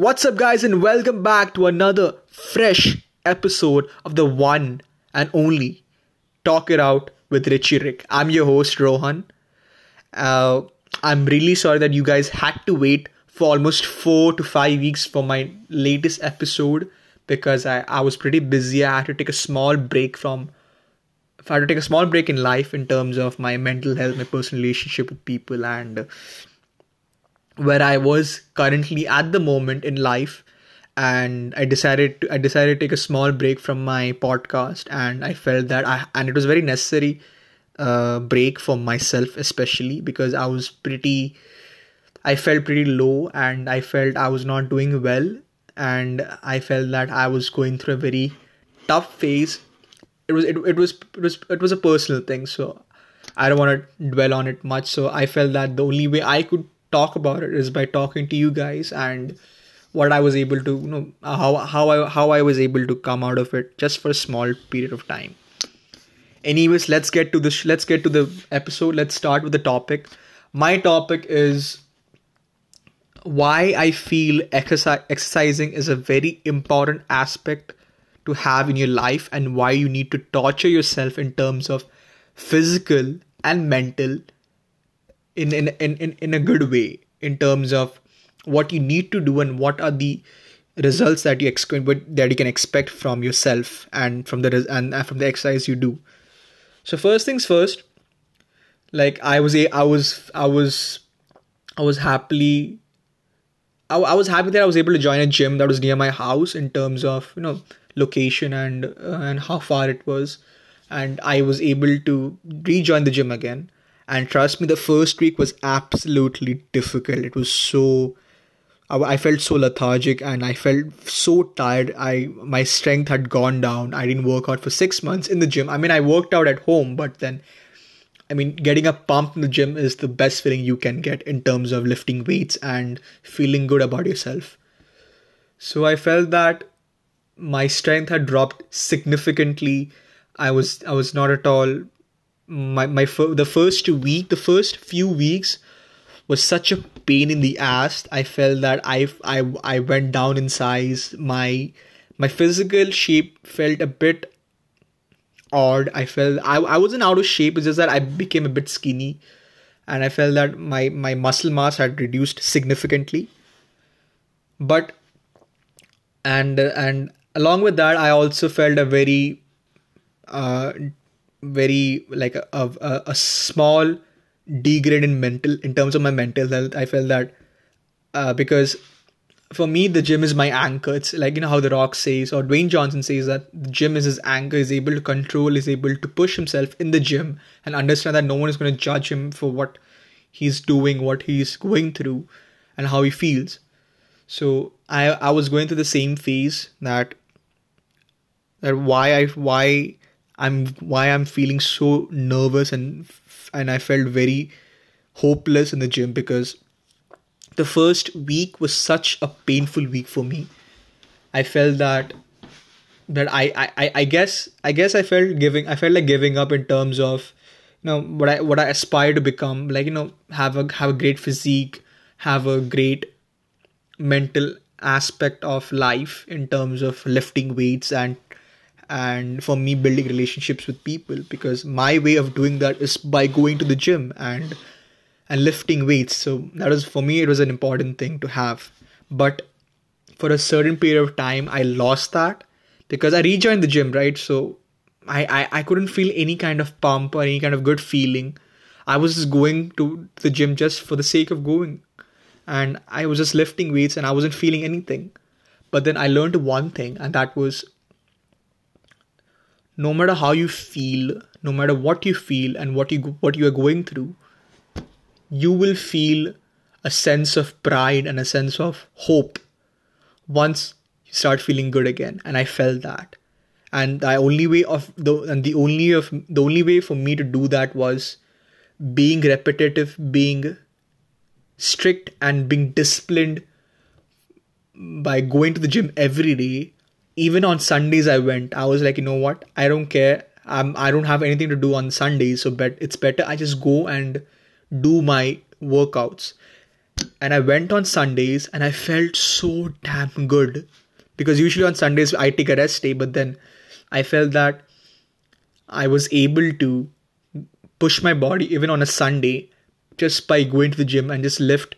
What's up, guys, and welcome back to another fresh episode of the one and only Talk It Out with Richie Rick. I'm your host, Rohan. Uh, I'm really sorry that you guys had to wait for almost four to five weeks for my latest episode because I, I was pretty busy. I had to take a small break from. I had to take a small break in life in terms of my mental health, my personal relationship with people, and where I was currently at the moment in life and I decided to I decided to take a small break from my podcast and I felt that I and it was very necessary uh, break for myself especially because I was pretty I felt pretty low and I felt I was not doing well and I felt that I was going through a very tough phase. It was it, it was it was it was a personal thing so I don't want to dwell on it much so I felt that the only way I could talk about it is by talking to you guys and what I was able to you know how how I how I was able to come out of it just for a small period of time. Anyways, let's get to the sh- let's get to the episode. Let's start with the topic. My topic is why I feel exercise, exercising is a very important aspect to have in your life and why you need to torture yourself in terms of physical and mental in in, in, in, in a good way in terms of what you need to do and what are the results that you expect that you can expect from yourself and from the and from the exercise you do. So first things first like i was a i was i was i was happily I, I was happy that i was able to join a gym that was near my house in terms of you know location and uh, and how far it was. And i was able to rejoin the gym again and trust me the first week was absolutely difficult it was so I felt so lethargic and I felt so tired. I my strength had gone down. I didn't work out for six months in the gym. I mean, I worked out at home, but then, I mean, getting a pump in the gym is the best feeling you can get in terms of lifting weights and feeling good about yourself. So I felt that my strength had dropped significantly. I was I was not at all my my the first week, the first few weeks was such a pain in the ass. I felt that I I I went down in size. My my physical shape felt a bit odd. I felt I I wasn't out of shape. It's just that I became a bit skinny, and I felt that my my muscle mass had reduced significantly. But and and along with that, I also felt a very uh very like a, a, a small degrade in mental in terms of my mental health i felt that uh, because for me the gym is my anchor. It's like you know how the rock says or dwayne johnson says that the gym is his anchor is able to control is able to push himself in the gym and understand that no one is going to judge him for what he's doing what he's going through and how he feels. So i i was going through the same phase that that why i why I'm why I'm feeling so nervous and and I felt very hopeless in the gym because the first week was such a painful week for me. I felt that that I, I, I guess I guess I felt giving I felt like giving up in terms of you know what I what I aspire to become like you know have a have a great physique have a great mental aspect of life in terms of lifting weights and and for me building relationships with people because my way of doing that is by going to the gym and and lifting weights. So that was for me it was an important thing to have. But for a certain period of time i lost that because i rejoined the gym right? So I, I i couldn't feel any kind of pump or any kind of good feeling. I was just going to the gym just for the sake of going. And i was just lifting weights and i wasn't feeling anything. But then i learned one thing and that was no matter how you feel no matter what you feel and what you what you are going through you will feel a sense of pride and a sense of hope once you start feeling good again. And i felt that. And the only way of the and the only of the only way for me to do that was being repetitive being strict and being disciplined by going to the gym every day even on Sundays I went. I was like, you know what? I don't care. I'm I don't have anything to do on Sundays, so bet it's better I just go and do my workouts. and I went on Sundays and I felt so damn good because usually on Sundays I take a rest day, but then I felt that I was able to push my body even on a Sunday just by going to the gym and just lift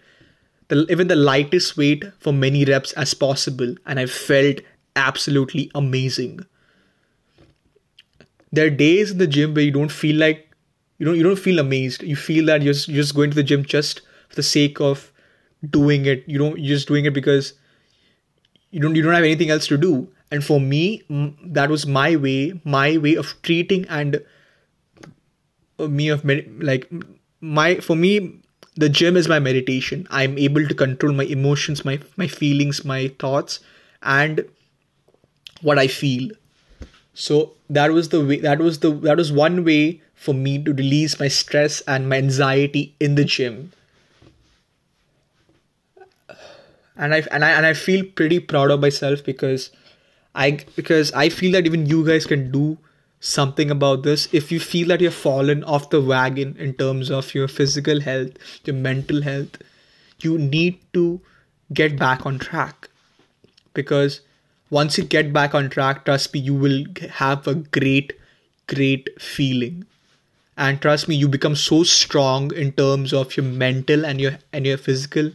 the, even the lightest weight for many reps as possible, and I felt absolutely amazing. There are days in the gym where you don't feel like you don't you don't feel amazed. You feel that you're just, you're just going to the gym just for the sake of doing it. You don't you're just doing it because you don't you don't have anything else to do. And for me, that was my way, my way of treating and uh, me of like my for me the gym is my meditation i'm able to control my emotions my my feelings my thoughts and what i feel. So that was the way that was the that was one way for me to release my stress and my anxiety in the gym. And i and i and i feel pretty proud of myself because i because i feel that even you guys can do something about this. If you feel that you've fallen off the wagon in terms of your physical health your mental health you need to get back on track. Because once you get back on track trust me you will have a great great feeling and trust me you become so strong in terms of your mental and your and your physical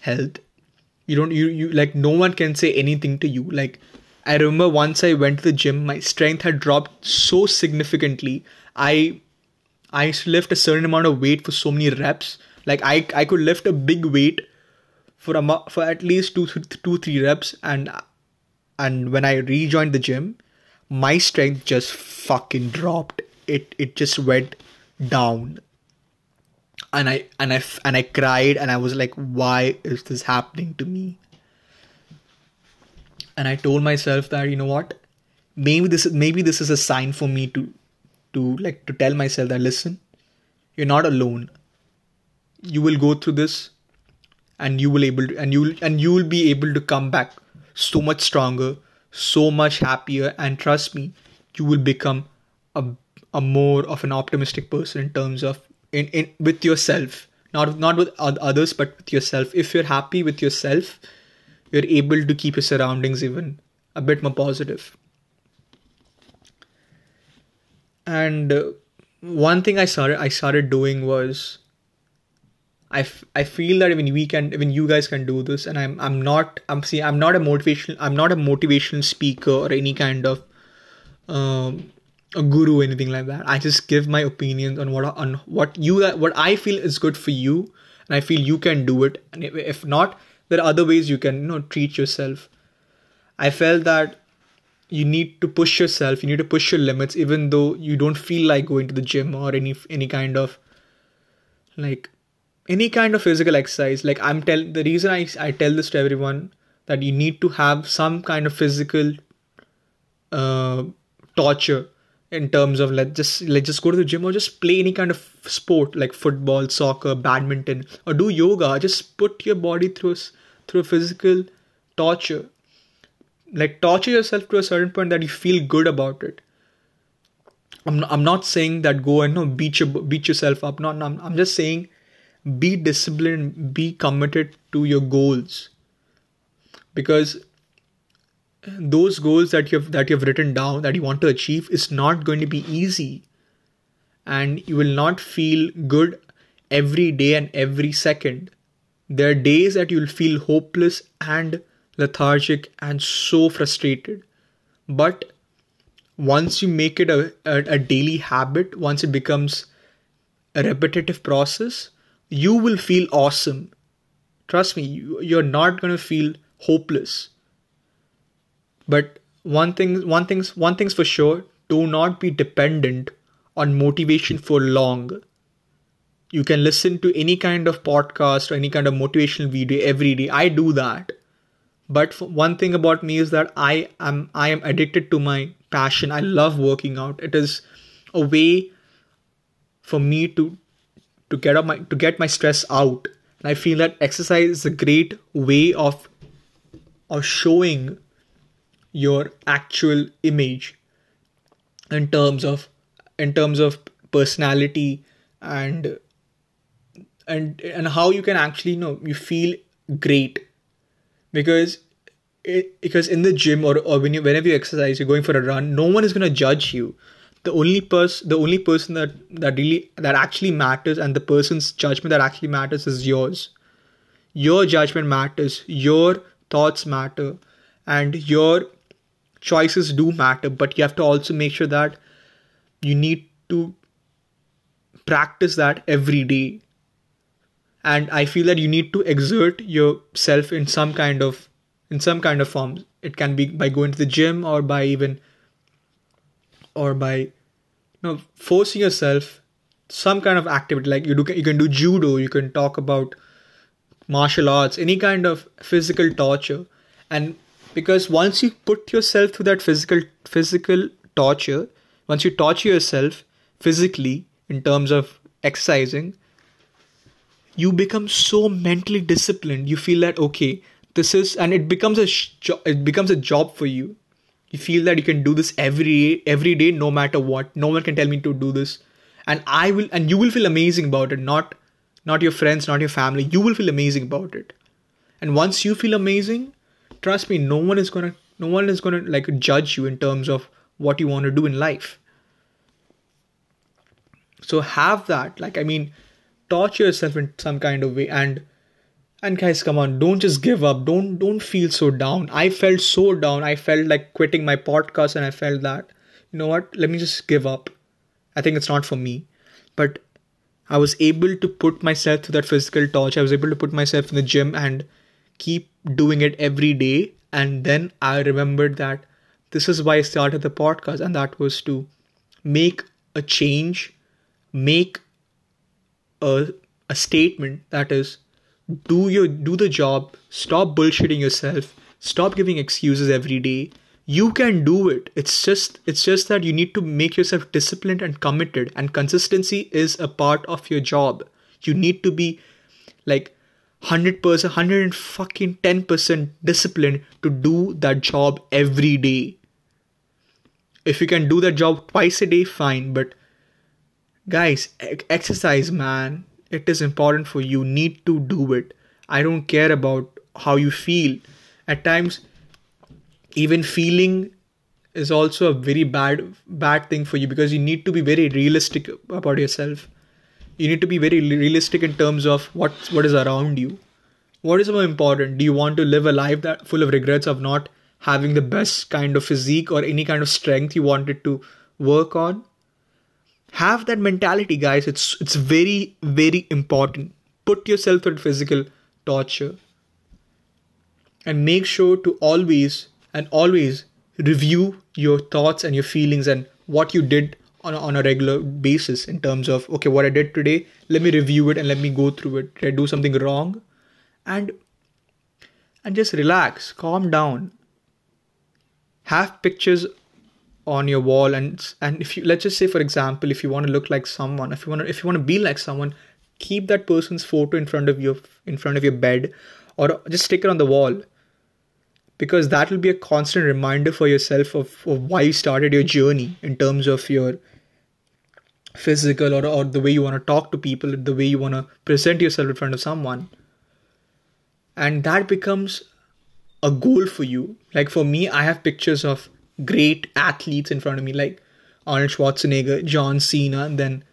health you don't you, you like no one can say anything to you like I remember once I went to the gym, my strength had dropped so significantly. I I used to lift a certain amount of weight for so many reps. Like I I could lift a big weight for a for at least two two three reps, and and when I rejoined the gym, my strength just fucking dropped. It it just went down. And I and I and I cried and I was like, why is this happening to me? and I told myself that you know what, maybe this maybe this is a sign for me to to like to tell myself that listen, you're not alone. You will go through this, and you will able to, and you and you will be able to come back so much stronger, so much happier, and trust me, you will become a a more of an optimistic person in terms of in, in with yourself not not with others but with yourself if you're happy with yourself you're able to keep your surroundings even a bit more positive. And uh, one thing I started I started doing was I, f- I feel that even we can even you guys can do this and I'm I'm not I'm see I'm not a motivational I'm not a motivational speaker or any kind of um, a guru anything like that. I just give my opinions on what on what you what I feel is good for you and I feel you can do it and if not there are other ways you can you know treat yourself i felt that you need to push yourself you need to push your limits even though you don't feel like going to the gym or any any kind of like any kind of physical exercise like i'm tell the reason i i tell this to everyone that you need to have some kind of physical uh, torture in terms of let's just let's just go to the gym or just play any kind of sport like football soccer badminton or do yoga. Just put your body through through physical torture. Like torture yourself to a certain point that you feel good about it. I'm, I'm not saying that go and no beat your beat yourself up. No, no I'm, I'm just saying be disciplined be committed to your goals. Because those goals that you've that you've written down that you want to achieve is not going to be easy. And you will not feel good every day and every second. There are days that you'll feel hopeless and lethargic and so frustrated. But once you make it a, a, a daily habit once it becomes a repetitive process you will feel awesome trust me you, you're not going to feel hopeless but one thing, one thing's, one thing's for sure: do not be dependent on motivation for long. You can listen to any kind of podcast or any kind of motivational video every day. I do that. But one thing about me is that I am I am addicted to my passion. I love working out. It is a way for me to to get my to get my stress out. And I feel that exercise is a great way of of showing your actual image in terms of in terms of personality and and and how you can actually you know you feel great because it, because in the gym or, or when you whenever you exercise you're going for a run no one is going to judge you the only person the only person that that really that actually matters and the person's judgment that actually matters is yours. Your judgment matters your thoughts matter and your choices do matter but you have to also make sure that you need to practice that every day. And i feel that you need to exert yourself in some kind of in some kind of form. It can be by going to the gym or by even or by you know forcing yourself some kind of activity. Like you do you can do judo you can talk about martial arts any kind of physical torture. And because once you put yourself through that physical physical torture once you torture yourself physically in terms of exercising you become so mentally disciplined. You feel that okay this is and it becomes a sh- it becomes a job for you you feel that you can do this every every day no matter what. No one can tell me to do this. And i will and you will feel amazing about it. Not not your friends not your family. You will feel amazing about it. And once you feel amazing trust me no one is going to no one is going to like judge you in terms of what you want to do in life. So have that. Like i mean torture yourself in some kind of way. And and guys come on don't just give up. Don't don't feel so down. I felt so down. I felt like quitting my podcast and i felt that you know what? Let me just give up. I think it's not for me. But i was able to put myself through that physical torch. I was able to put myself in the gym and keep doing it every day. And then i remembered that this is why i started the podcast. And that was to make a change make a, a statement that is do your do the job stop bullshitting yourself stop giving excuses every day. You can do it. It's just it's just that you need to make yourself disciplined and committed and consistency is a part of your job. You need to be like 100% 100 fucking 10% disciplined to do that job every day. If you can do that job twice a day fine but guys exercise man it is important for you need to do it. I don't care about how you feel. At times even feeling is also a very bad bad thing for you because you need to be very realistic about yourself. You need to be very realistic in terms of what what is around you. What is more important? Do you want to live a life that full of regrets of not having the best kind of physique or any kind of strength you wanted to work on have that mentality guys. It's it's very very important. Put yourself through physical torture. And make sure to always and always review your thoughts and your feelings and what you did on a, on a regular basis in terms of okay what i did today let me review it and let me go through it. Did i do something wrong? And and just relax. Calm down. Have pictures on your wall and and if you let's just say for example if you want to look like someone if you want to if you want to be like someone keep that person's photo in front of your in front of your bed or just stick it on the wall. Because that will be a constant reminder for yourself of, of why you started your journey in terms of your physical or, or the way you want to talk to people the way you want to present yourself in front of someone. And that becomes a goal for you. Like for me i have pictures of great athletes in front of me, like Arnold Schwarzenegger, John Cena, and then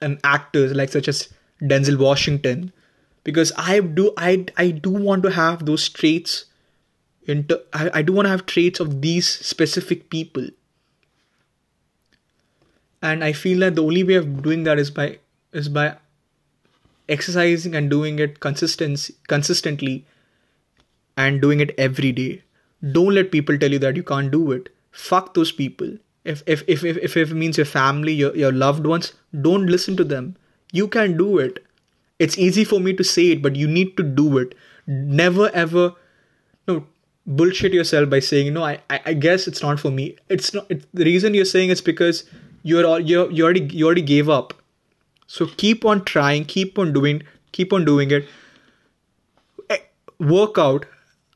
and actors like such as Denzel Washington, because I do I I do want to have those traits. Into I, I do want to have traits of these specific people. And I feel that the only way of doing that is by is by exercising and doing it consistency consistently and doing it every day. Don't let people tell you that you can't do it fuck those people. If if if if, if it means your family your, your loved ones don't listen to them. You can do it. It's easy for me to say it but you need to do it. Never ever no bullshit yourself by saying no i i, I guess it's not for me. It's not it's, the reason you're saying it's because you're all you you already you already gave up. So keep on trying keep on doing keep on doing it. Eh, work out.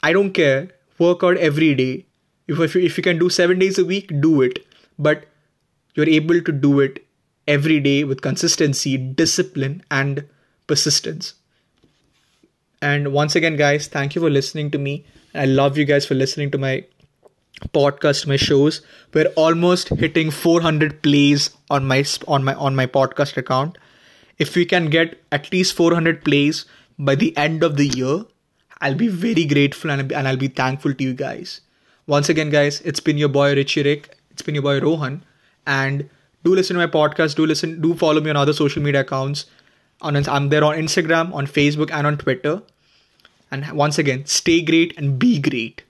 I don't care. Work out every day if, if you can do seven days a week do it but you're able to do it every day with consistency discipline and persistence. And once again, guys, thank you for listening to me. I love you guys for listening to my podcast, my shows. We're almost hitting 400 plays on my on my on my podcast account. If we can get at least 400 plays by the end of the year, I'll be very grateful and, and I'll be thankful to you guys. Once again, guys, it's been your boy Richie Rick. It's been your boy Rohan, and do listen to my podcast. Do listen. Do follow me on other social media accounts. On I'm there on Instagram, on Facebook, and on Twitter. And once again, stay great and be great.